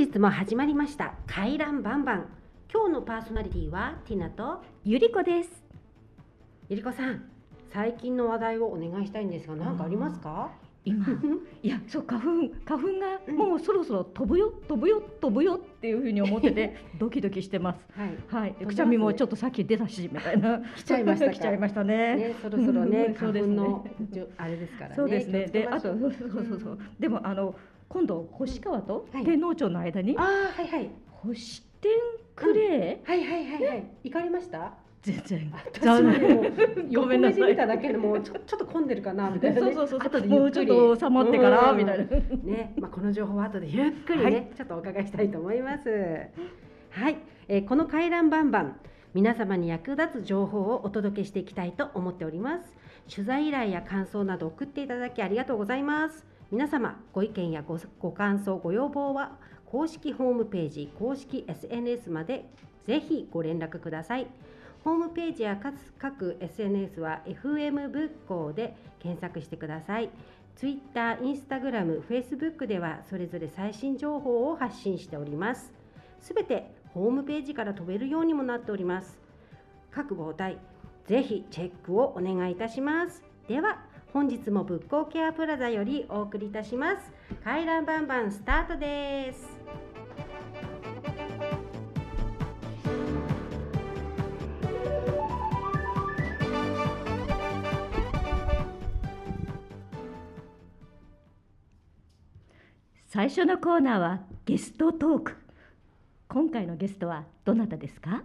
本日も始まりました。回覧バンバン。今日のパーソナリティはティナとゆりこです。ゆりこさん最近の話題をお願いしたいんですが何かありますか？今？いやそう花粉花粉がもうそろそろ飛ぶよ飛ぶよ飛ぶよっていうふうに思ってて ドキドキしてます。はい。はい。くしゃみもちょっとさっき出たしみたいな。来ちゃいましたか 来ちゃいましたね。ねそろそろねうん花粉のじょあれですからね。そうですね。であとそう。そうそうそう。でもあの今度星川とはい。天皇町の間にああはいはい。星天クレーはいはいはいはい。行かれました？全然。私も ごめんなさい。ただけでもうちょ ちょっと混んでるかなみたいな、ね、そうそうそう後でゆっくりもうちょっと収まってからうん。みたいな。ね、まあ、この情報は後でゆっくりね、はい。ちょっとお伺いしたいと思います。はい、えーこの回覧バンバン皆様に役立つ情報をお届けしていきたいと思っております。取材依頼や感想など送っていただきありがとうございます。皆様ご意見やごご感想ご要望は公式ホームページ公式 SNS までぜひご連絡ください。ホームページや各各 SNS は FM 仏教で検索してください。Twitter、Instagram、Facebook ではそれぞれ最新情報を発信しております。すべてホームページから飛べるようにもなっております。各媒体、ぜひチェックをお願いいたします。では、本日も仏教ケアプラザよりお送りいたします。回覧バンバンスタートです。最初のコーナーはゲストトーク今回のゲストはどなたですか？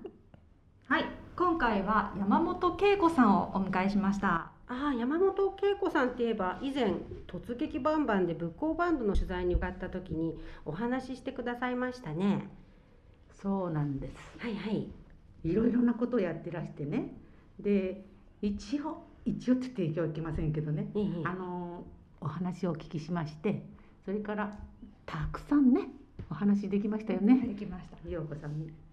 はい、今回は山本恵子さんをお迎えしました。ああ山本恵子さんといえば以前突撃バンバンで仏教バンドの取材に伺った時にお話ししてくださいましたねそうなんです。はいはいいろいろなことをやってらしてね。で、一応一応って言ってはいけませんけどね。ええあのお話をお聞きしまして、それからたくさんねお話できましたよね。できました。陽子さんに。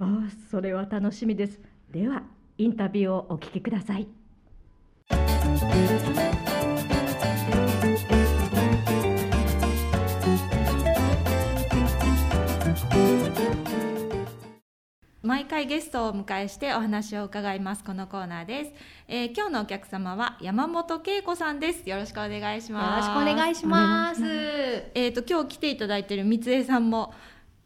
ああそれは楽しみですではインタビューをお聞きください毎回ゲストをお迎えしてお話を伺いますこのコーナーです。えー、今日のお客様は山本恵子さんです。よろしくお願いしよます。ろしくお願いします。えっ、と今日来ていただいている三江さんも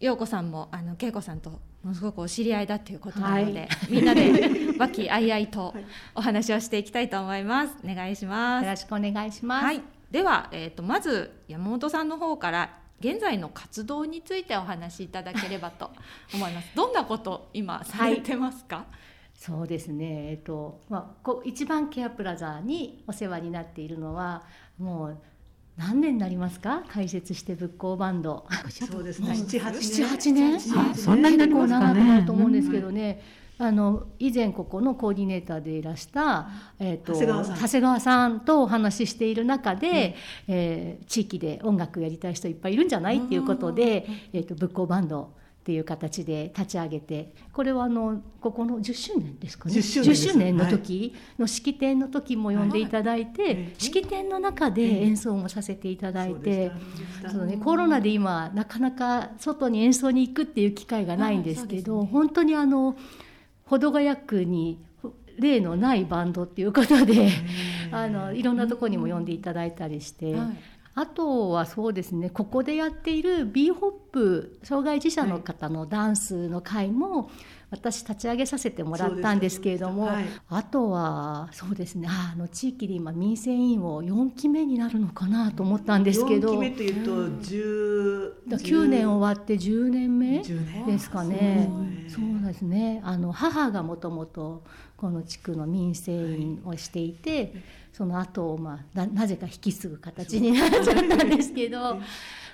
陽子さんもあの恵子さんとものすごくお知り合いだということなので、みんなで 和気あいあいとお話をしていきたいと思います。お願いしますよ。ろしくお願いします。はい、では、えー、とまず山本さんの方から現在の活動についてお話しいただければと思います。どんなこと今されてますか？そうですね。えっとまあこう一番ケアプラザにお世話になっているのはもう何年になりますか？開設して仏教バンド。そうですね。七八七八年。あそんなになりますかね結構長くなると思うんですけどね。あの以前ここのコーディネーターでいらした、えー、と長谷川さん長谷川さんとお話ししている中で、えー地域で音楽やりたい人いっぱいいるんじゃないっていうことで、えー、と仏教バンドっていう形で立ち上げてこれはあのここの10周年ですかね？10周年です。10周年の時の式典の時も呼んでいただいて、はい。式典の中で演奏もさせていただいて。そうね、コロナで今なかなか外に演奏に行くっていう機会がないんですけど、本当にあの保土ヶ谷区に例のないバンドっていうことで、あのいろんなところにも呼んでいただいたりして、はいあとはそうですねここでやっている b ホップ障害児者の方のダンスの会も私立ち上げさせてもらったんですけれども、そうであとはそうですね。ああの地域で今民生委員を4期目になるのかなと思ったんですけど。四期目というと十だ9年終わって10年目ですかね。そうですね。あの母がもともとこの地区の民生委員をしていて、その後、まあななぜか引き継ぐ形になっちゃったんですけど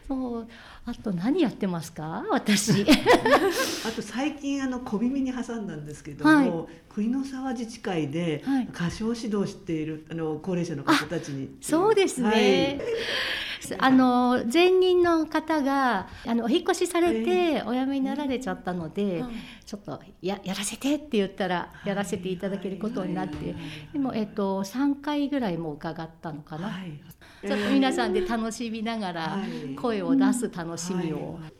そうあと何やってますか？私。あと最近あの小耳に挟んだんですけども、はい。国の沢自治会ではい。歌唱指導しているあの高齢者の方たちにそうですね、あの前任の方があのお引っ越しされてお辞めになられちゃったので、ちょっとややらせてって言ったらやらせていただけることになって、でも、えっと、3回ぐらいもう伺ったのかな、はいちょっと皆さんで楽しみながらはい。声を出す楽しみを、はい。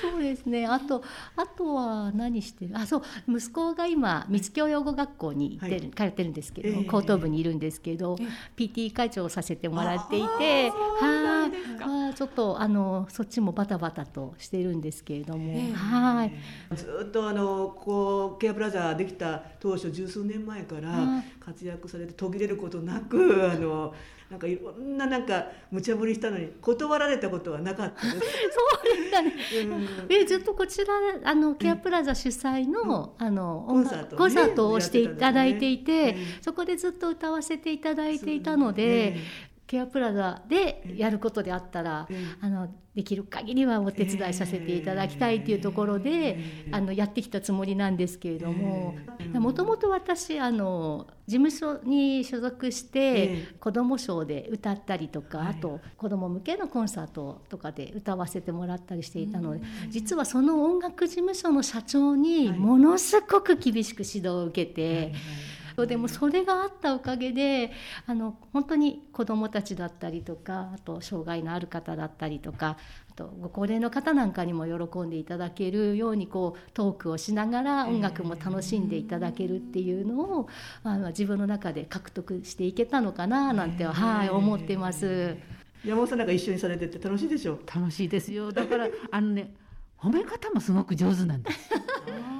そうですね。あとあとは何してる？あ、そう。息子が今三つ教養護学校に行ってる、通ってるんですけど、ええ。高等部にいるんですけど、PT 会長をさせてもらっていて、はい、まあちょっとあのそっちもバタバタとしてるんですけれども、はい。ずっとあのこうケアプラザできた当初十数年前からはい活躍されて途切れることなくあのなんかいろんななんか無茶ぶりしたのに断られたことはなかったです。そうですかね。うん。でずっとこちらあのケアプラザ主催の、あのコンサートをねコンサートをしていただいていて、やってたん。そこでずっと歌わせていただいていたので、ケアプラザでやることであったら、ええあのできる限りはお手伝いさせていただきたいっていうところで、ええあのやってきたつもりなんですけれどもええもともと私あの事務所に所属して、ええ。子ども賞で歌ったりとか、はい。あと子ども向けのコンサートとかで歌わせてもらったりしていたので、実はその音楽事務所の社長にはい。ものすごく厳しく指導を受けて。そうでもそれがあったおかげであの本当に子どもたちだったりとかあと障害のある方だったりとかあとご高齢の方なんかにも喜んでいただけるようにこうトークをしながら音楽も楽しんでいただけるっていうのを、あの自分の中で獲得していけたのかななんては、はい、思ってます。山本さんなんか一緒にされてて楽しいでしょう。楽しいですよだからあのね褒め方もすごく上手なんです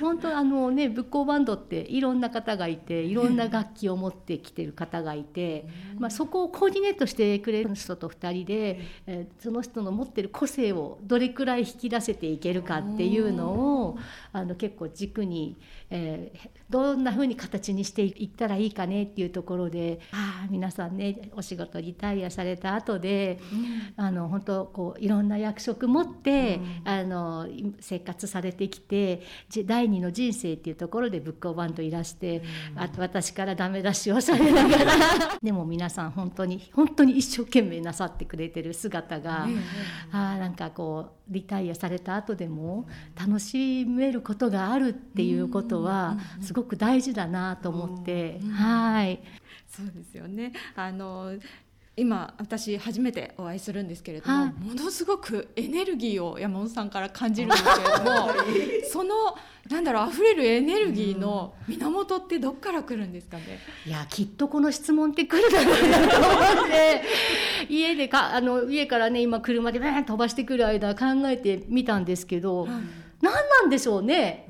本当あのね仏教バンドっていろんな方がいていろんな楽器を持ってきてる方がいて、まあ、そこをコーディネートしてくれる人と2人で、えーその人の持ってる個性をどれくらい引き出せていけるかっていうのをあの結構軸に、えーどんな風に形にしていったらいいかねっていうところでああ皆さんねお仕事リタイアされた後で、あの本当こういろんな役職持って、あの生活されてきてじ第二の人生っていうところでブックオバンドいらして、あと私からダメ出しをされながら。でも皆さん本当に本当に一生懸命なさってくれてる姿が、あーなんかこうリタイアされた後でも楽しめることがあるっていうことはすごく大事だなと思って、はい。そうですよね。あの今私初めてお会いするんですけれども、はい。ものすごくエネルギーを山本さんから感じるんですけれども そのなんだろう溢れるエネルギーの源ってどっから来るんですかね？いやきっとこの質問って来るだろうなと思って家でかあの家からね今車でバーン飛ばしてくる間考えてみたんですけど、何なんでしょうね？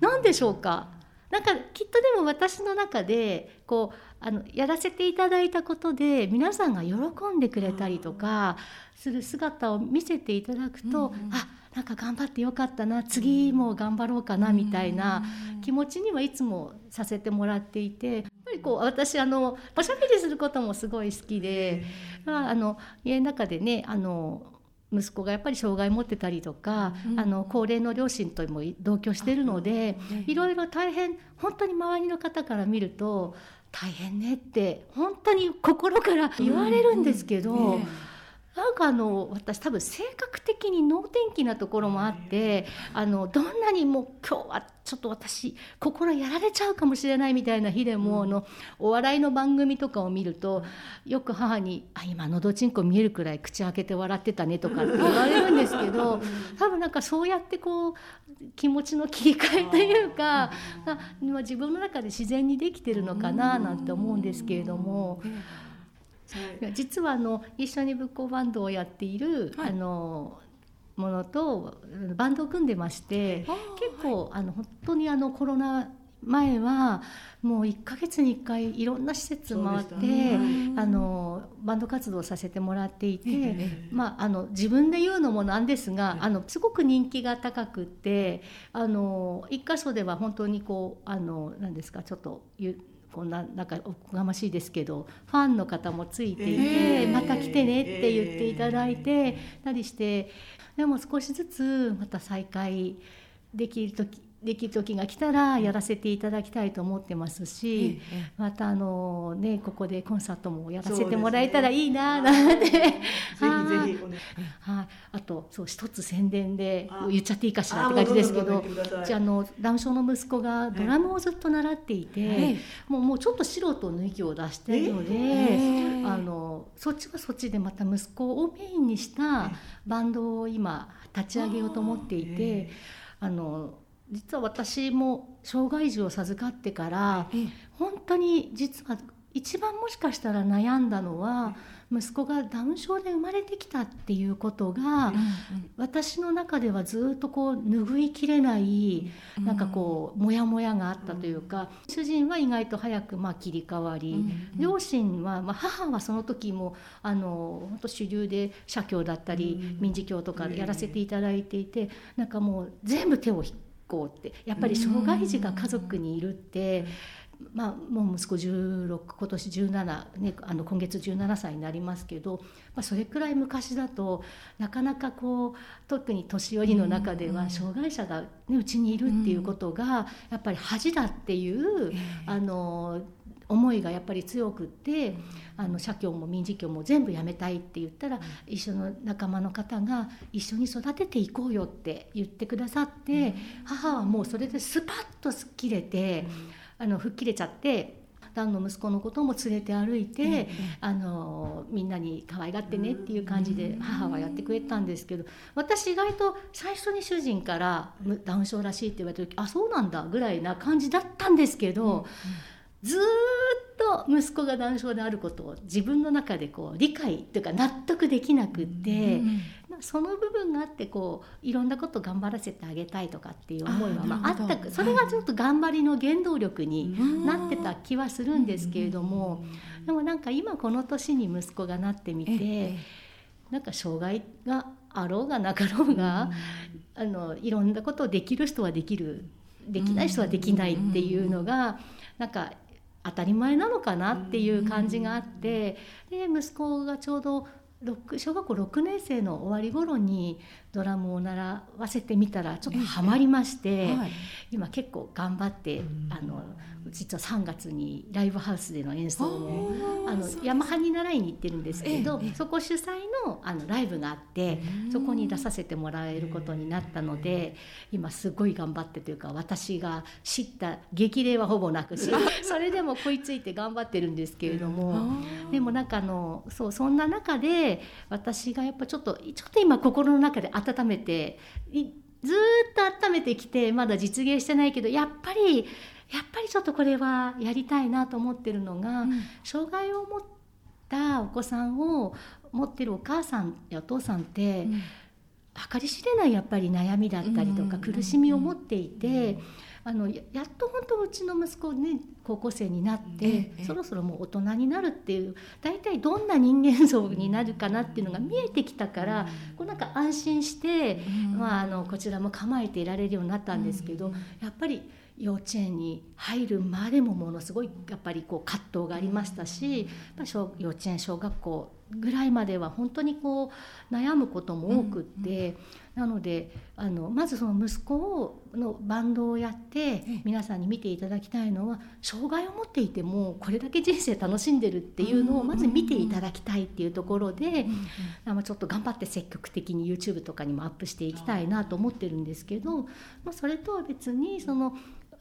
何でしょうか？なんかきっとでも私の中でこうあのやらせていただいたことで皆さんが喜んでくれたりとかする姿を見せていただくと、あなんか頑張ってよかったな次も頑張ろうかなみたいな気持ちにはいつもさせてもらっていてやっぱりこう私あのおしゃべりすることもすごい好きで、まあ、あの家の中でねあの息子がやっぱり障害持ってたりとか、あの高齢の両親とも同居してるので、いろいろ大変本当に周りの方から見ると大変ねって本当に心から言われるんですけど。なんかあの私多分性格的に能天気なところもあってあのどんなにもう今日はちょっと私心やられちゃうかもしれないみたいな日でも、あのお笑いの番組とかを見るとよく母に「あ今のどちんこ見えるくらい口開けて笑ってたね」とかって 言われるんですけど多分なんかそうやってこう気持ちの切り替えというか自分の中で自然にできてるのかななんて思うんですけれども。い。や実はあの一緒に仏教バンドをやっている、あのものとうんバンドを組んでまして結構あの本当にあのコロナ前はもう1ヶ月に1回いろんな施設回って、そうでしたあのバンド活動をさせてもらっていて、まあ、あの自分で言うのもなんですが、あのすごく人気が高くってあの一箇所では本当にこうあのなんですかちょっとゆこんななんかおこがましいですけどファンの方もついていて、えー。また来てねって言っていただいてたりしてでも少しずつまた再開できる時できる時が来たらやらせていただきたいと思ってますし、またあのねここでコンサートもやらせてもらえたらいいななんて、ぜひぜひお願い。はい、あとそう一つ宣伝であ言っちゃっていいかしらってあ感じですけどじゃああのダウン症の息子がドラムをずっと習っていて、えもうもうちょっと素人の息を出しているので、えあのそっちはそっちでまた息子をメインにしたバンドを今立ち上げようと思っていてあの実は私も障害児を授かってからえ本当に実は一番もしかしたら悩んだのは息子がダウン症で生まれてきたっていうことが私の中ではずっとこう拭いきれないなんかこうモヤモヤがあったというか主人は意外と早くまあ切り替わり両親はまあ母はその時もあの本当主流で社協だったりうん。民事協とかやらせていただいていてなんかもう全部手を引こうってやっぱり障害児が家族にいるって。まあ、もう息子16今年17、ね、あの今月17歳になりますけど、まあ、それくらい昔だとなかなかこう特に年寄りの中では障害者が、ね、うちにいるっていうことがやっぱり恥だっていう、あの思いがやっぱり強くってあの社協も民事協も全部やめたいって言ったら一緒の仲間の方が一緒に育てていこうよって言ってくださって母はもうそれでスパッとすっきれてあの吹っ切れちゃって。ダウンの息子のことも連れて歩いて、あのみんなに可愛がってねっていう感じで母はやってくれたんですけど私意外と最初に主人から「むダウン症らしい」って言われた時「あそうなんだ」ぐらいな感じだったんですけど、ずーっと息子がダウン症であることを自分の中でこう理解っていうか納得できなくって、まあその部分があってこういろんなこと頑張らせてあげたいとかっていう思いはまああったそれがちょっと頑張りの原動力になってた気はするんですけれども、でもなんか今この年に息子がなってみて、なんか障害があろうがなかろうが、あのいろんなことをできる人はできるできない人はできないっていうのが、なんか当たり前なのかなっていう感じがあって、で息子がちょうど6小学校6年生の終わり頃にドラムを習わせてみたらちょっとハマりまして、はい。今結構頑張って、あの実は3月にライブハウスでの演奏をあのヤマハに習いに行ってるんですけど、ええそこ主催のあのライブがあって、そこに出させてもらえることになったので、今すごい頑張ってというか私が知った激励はほぼなくし それでも食いついて頑張ってるんですけれども。でもなんかあのそうそんな中で私がやっぱちょっとちょっと今心の中で温めていずーっと温めてきてまだ実現してないけどやっぱりやっぱりちょっとこれはやりたいなと思ってるのが、障害を持ったお子さんを持ってるお母さんやお父さんって、計り知れないやっぱり悩みだったりとかうん苦しみを持っていて、あのややっと本当うちの息子ね高校生になって、ええそろそろもう大人になるっていう大体どんな人間像になるかなっていうのが見えてきたから、こうなんか安心して、まあ、あのこちらも構えていられるようになったんですけど、やっぱり幼稚園に入るまでもものすごいやっぱりこう葛藤がありましたし、やっぱ小幼稚園小学校ぐらいまでは本当にこう悩むことも多くって、なのであのまずその息子をのバンドをやって皆さんに見ていただきたいのは障害を持っていてもこれだけ人生楽しんでるっていうのをまず見ていただきたいっていうところで、ちょっと頑張って積極的に YouTube とかにもアップしていきたいなと思ってるんですけど、まあ、それとは別にその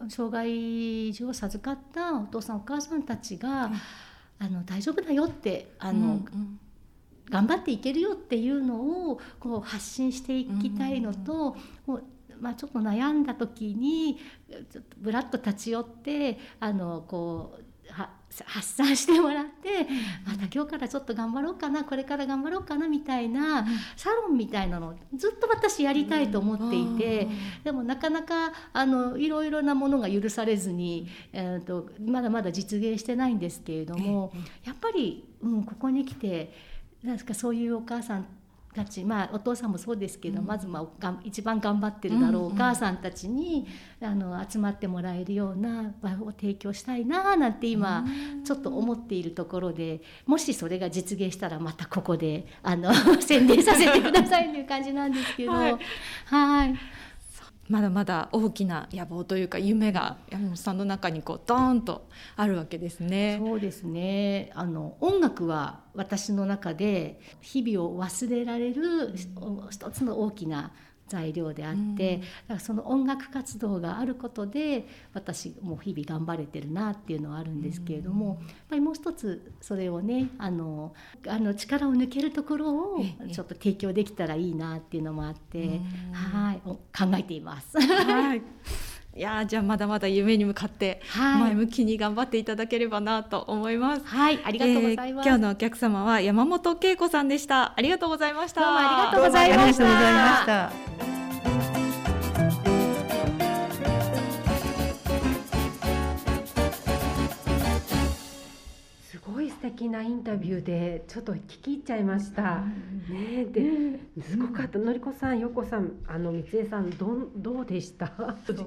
障害児を授かったお父さんお母さんたちが、あの大丈夫だよってあの、頑張っていけるよっていうのをこう発信していきたいのと、もうまあ、ちょっと悩んだ時にちょっとぶらっと立ち寄ってあのこうは発散してもらって、また今日からちょっと頑張ろうかなこれから頑張ろうかなみたいな、サロンみたいなのをずっと私やりたいと思っていて、でもなかなかあのいろいろなものが許されずに、えー、とまだまだ実現してないんですけれども、やっぱり、うん、ここに来てなんですかそういうお母さんたち、まあ、お父さんもそうですけど、まず、まあ、がん一番頑張ってるだろうお母さんたちに、あの集まってもらえるような場を提供したいななんて今、ちょっと思っているところでもしそれが実現したらまたここであの 宣伝させてくださいという感じなんですけど。はい。はいまだまだ大きな野望というか夢が山本さんの中にこうドーンとあるわけですね。そうですねあの音楽は私の中で日々を忘れられる一つの大きな材料であって、だからその音楽活動があることで私も日々頑張れてるなっていうのはあるんですけれども、やっぱりもう一つそれをねあのあの力を抜けるところをちょっと提供できたらいいなっていうのもあって、はい考えています。はい いやじゃあまだまだ夢に向かって前向きに頑張っていただければなと思います。はい、ありがとうございます。えー、今日のお客様は山本恵子さんでした。ありがとうございました。どうもありがとうございました。敵なインタビューでちょっと聞き入っちゃいました。ねですごかった。のりこさん、よこさん、あの三江さんどんどうでした？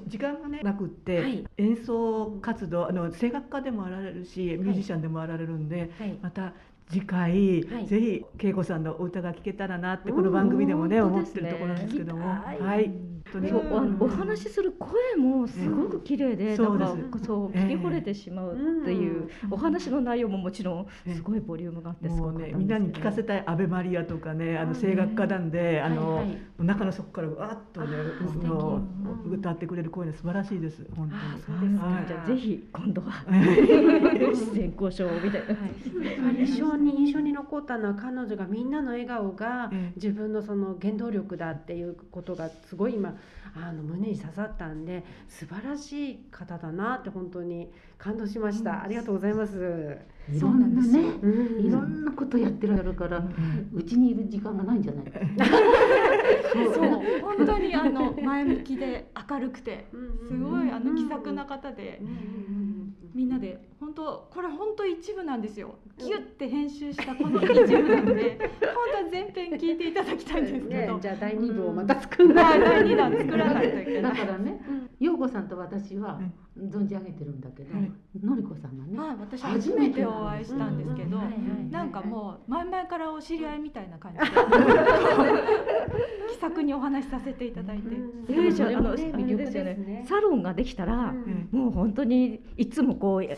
時間がねなくって、はい、演奏活動あの声楽家でもあられるし、ミュージシャンでもあられるんで、はい、また次回、はい、ぜひ恵子さんのお歌が聴けたらなってこの番組でもね、思ってるところなんですけども、はい。当に。そうあのお話しする声もすごく綺麗で、なんかそう聞き惚れてしまうっていう、お話の内容ももちろんすごいボリュームがあってすごねみんなに聞かせたい「アベマリア」とかねあの声楽家なんで、あの中の底からわっとね歌ってくれる声で素晴らしいです本当に。じゃあぜひ今度は 出演交渉みたいな。印象に印象に残ったのは彼女がみんなの笑顔が自分のその原動力だっていうことがすごい今あの胸に刺さったんで素晴らしい方だなって本当に感動しました、うん、ありがとうございます。いろんなね、うん、いろんなことやってられるからうち、にいる時間がないんじゃない？そう。本当にあの前向きで明るくてすごいあの気さくな方で。みんなで本当これ本当一部なんですよ。ギュッて編集したこの一部なので本当は全編聞いていただきたいんですけど、ね、じゃあ第二部をまた作らない、第二弾作らないといけない。だからね陽子さんと私は存じ上げてるんだけど、のりこさんがね、はい、私初めてお会いしたんですけど、なんかもう前々からお知り合いみたいな感じで 気さくにお話しさせていただいて、えー、じゃあのですよね。サロンができたら、もう本当にいつもこう通っ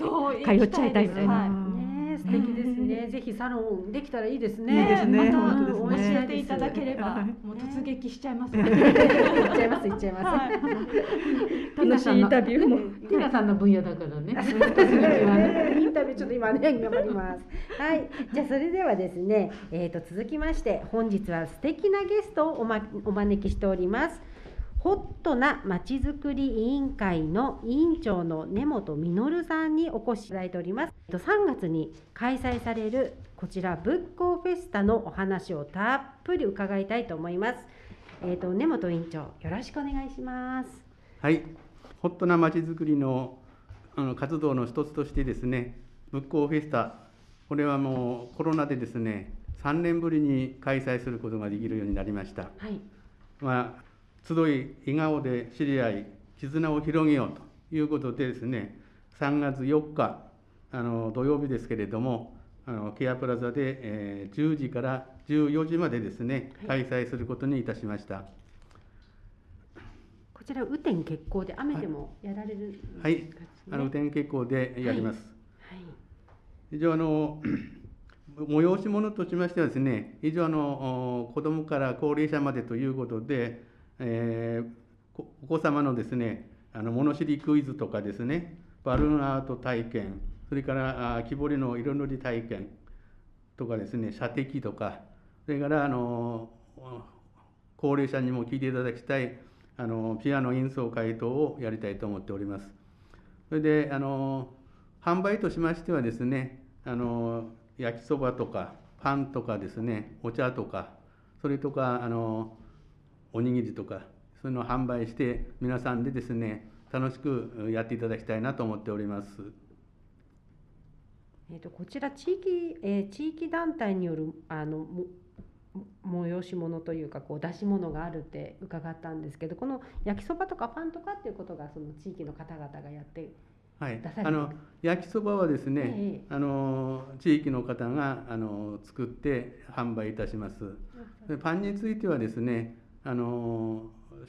ちゃいたいみたいな。素敵ですね。ぜひサロンできたらいいですね。いいですね。また教えていただければ、もう突撃しちゃいます。行っちゃいます、行っちゃいます。楽しいインタビューも。ティナさんの分野だからね。インタビューちょっと今ね頑張ります。はい。じゃあそれではですね、えっと続きまして本日は素敵なゲストをおまお招きしております。ホットなまちづくり委員会の委員長の根本実さんにお越しいただいております。3月に開催されるこちら仏教フェスタのお話をたっぷり伺いたいと思います。えっ、ー、と根本委員長よろしくお願いします。はい、ホットなまちづくりのあの活動の一つとしてですね、仏教フェスタこれはもうコロナでですね、3年ぶりに開催することができるようになりました。はい。まあ集い笑顔で知り合い絆を広げようということでですね3月4日あの土曜日ですけれどもあのケアプラザで、えー、10時から14時までですね、はい、開催することにいたしました。こちら雨天決行で雨でもやられる、ね、はい、あの雨天決行でやります。はい、はい、以上あの 催し物としましてはですね、以上あの子どもから高齢者までということで、えー、お子様のですねあの物知りクイズとかですねバルーンアート体験それから木彫りの色塗り体験とかですね射的とかそれからあの高齢者にも聞いていただきたいあのピアノ演奏会等をやりたいと思っております。それであの販売としましてはですねあの焼きそばとかパンとかですねお茶とかそれとかあのおにぎりとかそういうのを販売して皆さんでですね楽しくやっていただきたいなと思っております。えーと、こちら地域、えー、地域団体によるあの催し物というかこう出し物があるって伺ったんですけどこの焼きそばとかパンとかっていうことがその地域の方々がやってはい、あの焼きそばはですね、ええ、あの地域の方があの作って販売いたします。でパンについてはですね、あの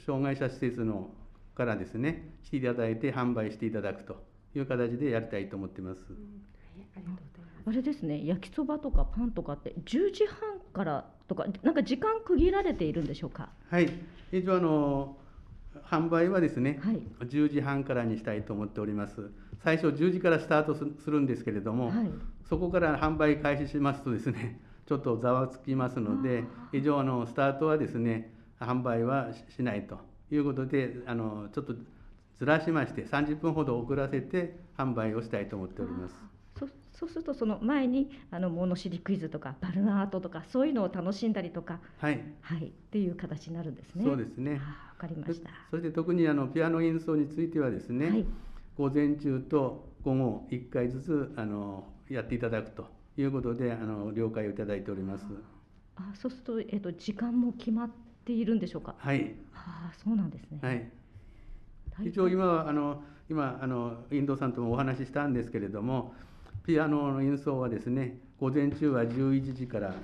障害者施設のからですねしていただいて販売していただくという形でやりたいと思ってます。うん、ありがとうございますあれですね焼きそばとかパンとかって10時半からとかなんか時間区切られているんでしょうか？はい。一応あの販売はですね、はい、10時半からにしたいと思っております。最初10時からスタートするんですけれども、はい、そこから販売開始しますとですねちょっとざわつきますので以上あのスタートはですね販売はしないということであのちょっとずらしまして30分ほど遅らせて販売をしたいと思っております。そうするとその前にあの物知りクイズとかバルーンアートとかそういうのを楽しんだりとか、はい、はい、っていう形になるんですね。そうですね。わかりました。そして特にあのピアノ演奏についてはですね、はい、午前中と午後1回ずつあのやっていただくということであの了解をいただいております。あ、そうするとえっ、と時間も決まっているんでしょうか？はい。あ、そうなんですね。はい。一応今はあの今あのインドさんともお話ししたんですけれども。ピアノの演奏はですね午前中は11時から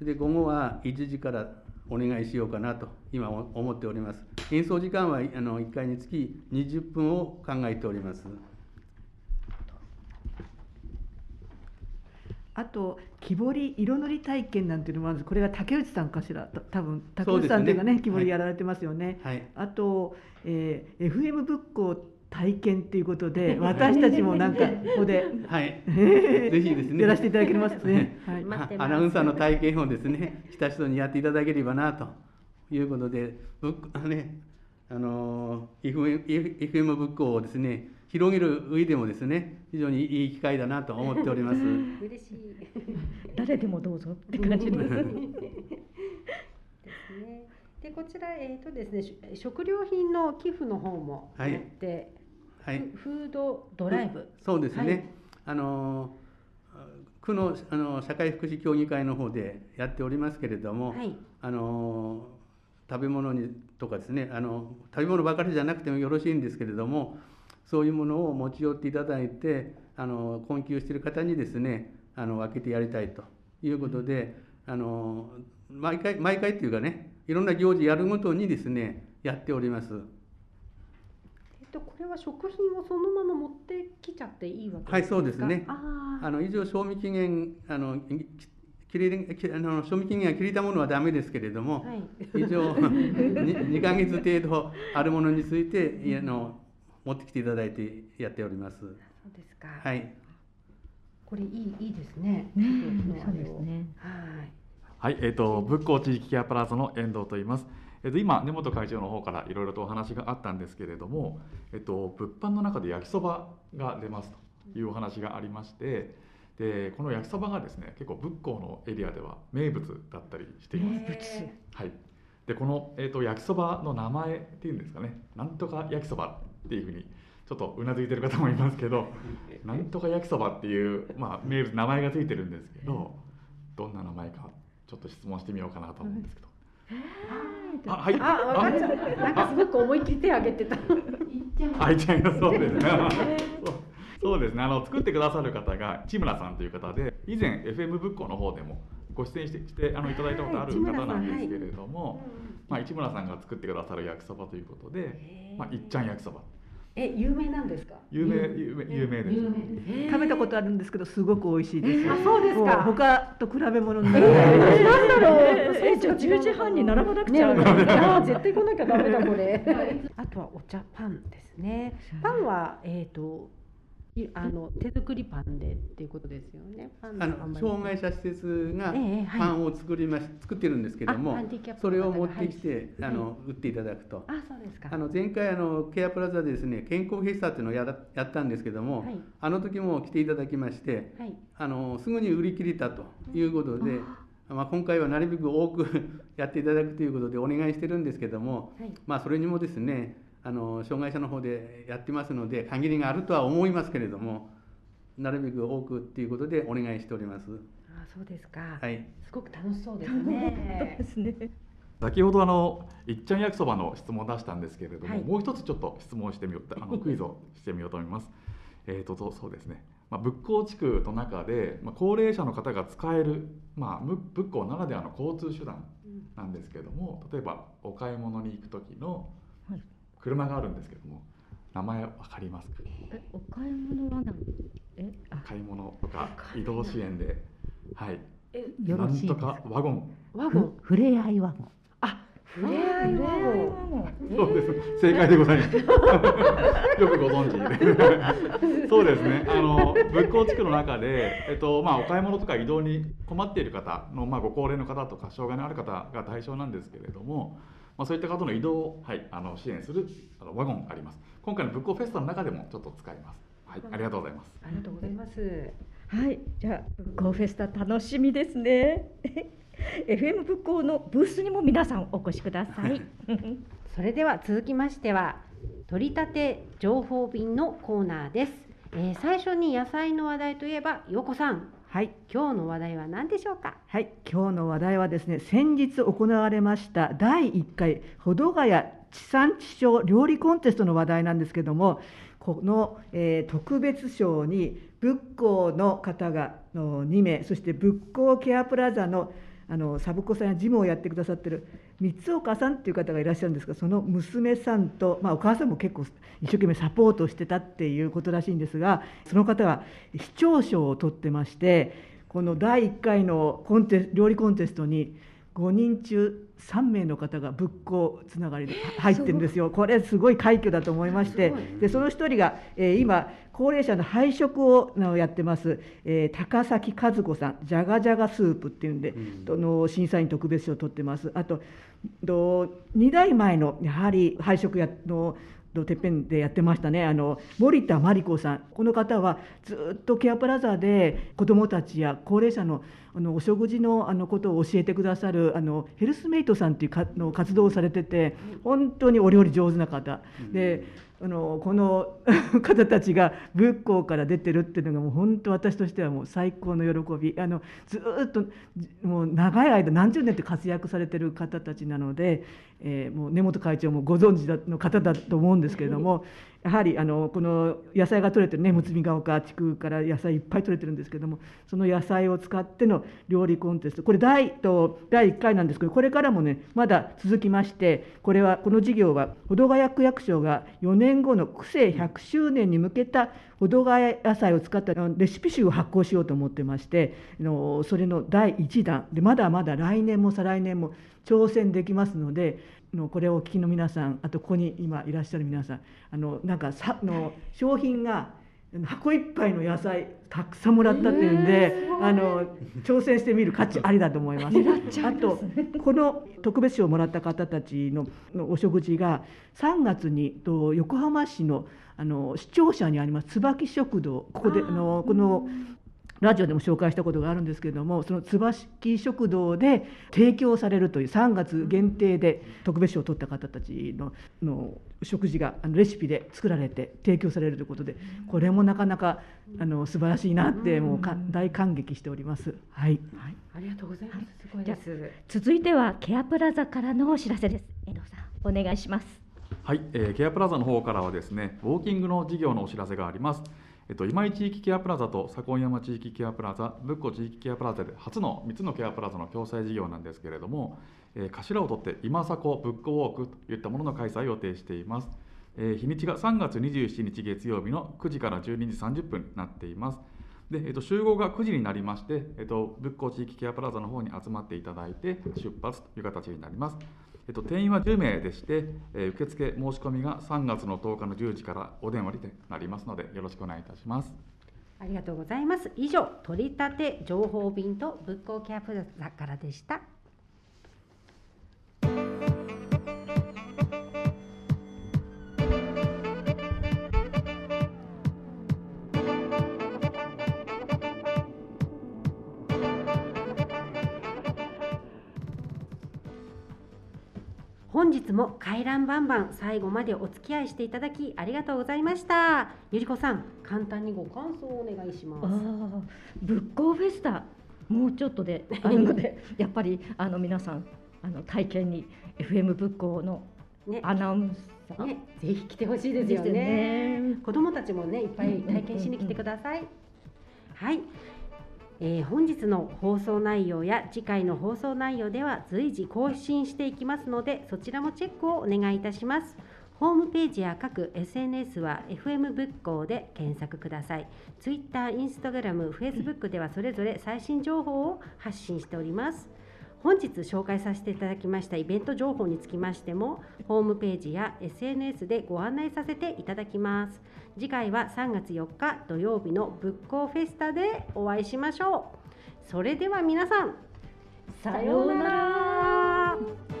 で午後は1時からお願いしようかなと今思っております演奏時間はあの1回につき20分を考えておりますあと木彫り色塗り体験なんていうのもまずこれが竹内さんかしら？多分竹内さんというかね、ね、木彫りやられてますよね、はい、あと、えー、FM 仏教体験ということで 私たちもなんかここで、はい、ぜひですね。やらせていただけますね、はい、アナウンサーの体験をですねした人にやっていただければなということでぶあねあの FM, FM ブックをですね広げる上でもですね非常にいい機会だなと思っております。嬉しい。誰でもどうぞって感じです。ですね。でこちら、えーとですね、食料品の寄付の方もやってはい、フードドライブ。そうですね、はい、あの区のあの社会福祉協議会の方でやっておりますけれども、はい、あの食べ物にとかですねあの食べ物ばかりじゃなくてもよろしいんですけれどもそういうものを持ち寄っていただいてあの困窮している方にですねあの分けてやりたいということで、あの毎回毎回っていうかねいろんな行事やるごとにですねやっております。とこれは食品をそのまま持ってきちゃっていいわけですか？はい、そうですね。あの以上賞味期限あの切れあの賞味期限が切れたものはダメですけれども、はい、以上 2, 2ヶ月程度あるものについてあの持ってきていただいてやっております。そうですか。はい。これいいいいですね。ねそうですね。はい。はい、えっ、ー、と仏光地域ケアプラザの遠藤と言います。えっと、今根本会長の方からいろいろとお話があったんですけれども、えっと、物販の中で焼きそばが出ますというお話がありましてでこの焼きそばがですね結構仏光のエリアでは名物だったりしています。はい、でこの、えっと、焼きそばの名前っていうんですかねなんとか焼きそばっていうふうにちょっとうなずいてる方もいますけど なんとか焼きそばっていう、まあ、名物名前がついてるんですけどどんな名前かちょっと質問してみようかなと思うんですけど。あ、はい。あ、分かっちゃう。なんかすごく思い切り手挙げてた。あいちゃいます。そうですね。そうですね。あの作ってくださる方が市村さんという方で、以前 FM ブックの方でもご出演してしてあのいただいたことある方なんですけれども、まあ市村さんが作ってくださる焼きそばということで、まあいっちゃん焼きそば。え有名なんですか？有名有名。有名です、食べたことあるんですけどすごく美味しいです、あそうですか。他と比べ物にならない、えー、なんだろう。えじゃあ10時半に並ばなくちゃ、ね、あ絶対来なきゃダメだこれ。あとはお茶パンですね。パンはえっ、ー、とあの手作りパンでっていうことですよね。あの障害者施設がパンを作りまし、作ってるんですけども、それを持ってきて、あの売っていただくと。あ、そうですか。あの前回あのケアプラザでですね、健康フェスタっていうのをややったんですけども、あの時も来ていただきまして、あのすぐに売り切れたということで。まあ、今回はなるべく多く やっていただくということでお願いしてるんですけども、まあそれにもですねあの障害者の方でやってますので限りがあるとは思いますけれどもなるべく多くっていうことでお願いしております。あそうですか。はい。すごく楽しそうですね。ですね。先ほどあのいっちゃん焼きそばの質問を出したんですけれども、はい、もう一つちょっと質問してみようあのクイズをしてみようと思います。えっとそうですね。まあ、仏光地区の中で、まあ、高齢者の方が使える、まあ、仏光ならではの交通手段なんですけども例えばお買い物に行く時の車があるんですけども名前わかりますか？えお買い物は何え？買い物とか移動支援ではい。えよろしいなんとか？ワゴン。ワゴン。ふれあいワゴン。あふれあいワゴン。そうです。正解でございます。よくご存知 そうですね。あの仏光地区の中で、えっとまあ、お買い物とか移動に困っている方の、まあ、ご高齢の方とか障害のある方が対象なんですけれども、まあ、そういった方の移動を、はい、あの支援するあのワゴンがあります。今回の仏光フェスタの中でもちょっと使います。はいありがとうございます。ありがとうございます。はいじゃあ仏光フェスタ楽しみですね。FM 仏光のブースにも皆さんお越しください。それでは続きましては取り立て情報便のコーナーです、えー、最初に野菜の話題といえば陽子さんはい今日の話題は何でしょうか？はい今日の話題はですね先日行われました第1回保土ヶ谷地産地消料理コンテストの話題なんですけどもこの、えー、特別賞に仏光の方がの2名そして仏光ケアプラザのあのサブコさんやジムをやってくださってる三岡さんっていう方がいらっしゃるんですがその娘さんと、まあ、お母さんも結構一生懸命サポートしてたっていうことらしいんですがその方は市長賞を取ってましてこの第1回のコンテ料理コンテストに5人中3名の方が仏光つながりで入ってるんですよ、これすごい快挙だと思いまして、でその1人が、えー、今、高齢者の配食をやってます、えー、高崎和子さん、じゃがじゃがスープっていうんで、うん、の審査員特別賞を取ってます、あと、2代前のやはり配食やののてっぺんでやってましたね。あの森田真理子さん。この方はずっとケアプラザで子どもたちや高齢者のあのお食事のあのことを教えてくださるあのヘルスメイトさんっていうかの活動をされてて本当にお料理上手な方。であのこの 方たちが仏光から出てるっていうのがもう本当私としてはもう最高の喜び。あのずっともう長い間何十年って活躍されてる方たちなので、えー、もう根本会長もご存知の方だと思うんですけれどもやはりあのこの野菜が取れてるね睦ヶ丘地区から野菜いっぱい取れてるんですけどもその野菜を使っての料理コンテストこれ第と第1回なんですけどこれからもねまだ続きましてこれはこの事業は保土ヶ谷区役所が4年後の区政100周年に向けた保土ヶ谷野菜を使ったレシピ集を発行しようと思ってましてのそれの第1弾。でまだまだ来年も再来年も挑戦できますのでのこれをお聞きの皆さんあとここに今いらっしゃる皆さんあのなんかさの商品が箱いっぱいの野菜たくさんもらったっていうんで、えー、あの挑戦してみる価値ありだと思います。あとこの特別賞をもらった方たちののお食事が3月にと横浜市のあの市庁舎にあります椿食堂。ここであのこのラジオでも紹介したことがあるんですけれどもその椿食堂で提供されるという3月限定で特別賞を取った方たちのの食事があのレシピで作られて提供されるということでこれもなかなかあの素晴らしいなってもうか大感激しております。はい、はい、ありがとうございます。すごいです。続いてはケアプラザからのお知らせです。遠藤さんお願いします。はい、えー、ケアプラザの方からはですねウォーキングの事業のお知らせがあります。えっと、今井地域ケアプラザと左近山地域ケアプラザ、仏庫地域ケアプラザで初の3つのケアプラザの共催事業なんですけれども、えー、頭を取って今迫ブックウォークといったものの開催を予定しています。えー、日にちが3月27日月曜日の9時から12時30分になっています。で、えっと、集合が9時になりまして、えっと、仏光地域ケアプラザの方に集まっていただいて出発という形になります。えっと、定員は10名でして、えー、受付申し込みが3月の10日の10時からお電話になりますのでよろしくお願いいたします。ありがとうございます。以上、取り立て情報便と仏光ケアプラザからでした。本日も回覧バンバン最後までお付き合いしていただきありがとうございました。ゆりこさん簡単にご感想をお願いします。仏光フェスタもうちょっとであるのでやっぱりあの皆さんあの体験に FM 仏光のアナウンサー、ね、ぜひ来てほしいですよね。ね。子供たちもねいっぱい体験しに来てください、はいえー、本日の放送内容や次回の放送内容では随時更新していきますのでそちらもチェックをお願いいたしますホームページや各 SNS は FM 仏教で検索ください。Twitter、Instagram、Facebook ではそれぞれ最新情報を発信しております。本日紹介させていただきましたイベント情報につきましてもホームページや SNS でご案内させていただきます。次回は3月4日土曜日の仏教フェスタでお会いしましょう。それでは皆さんさようなら。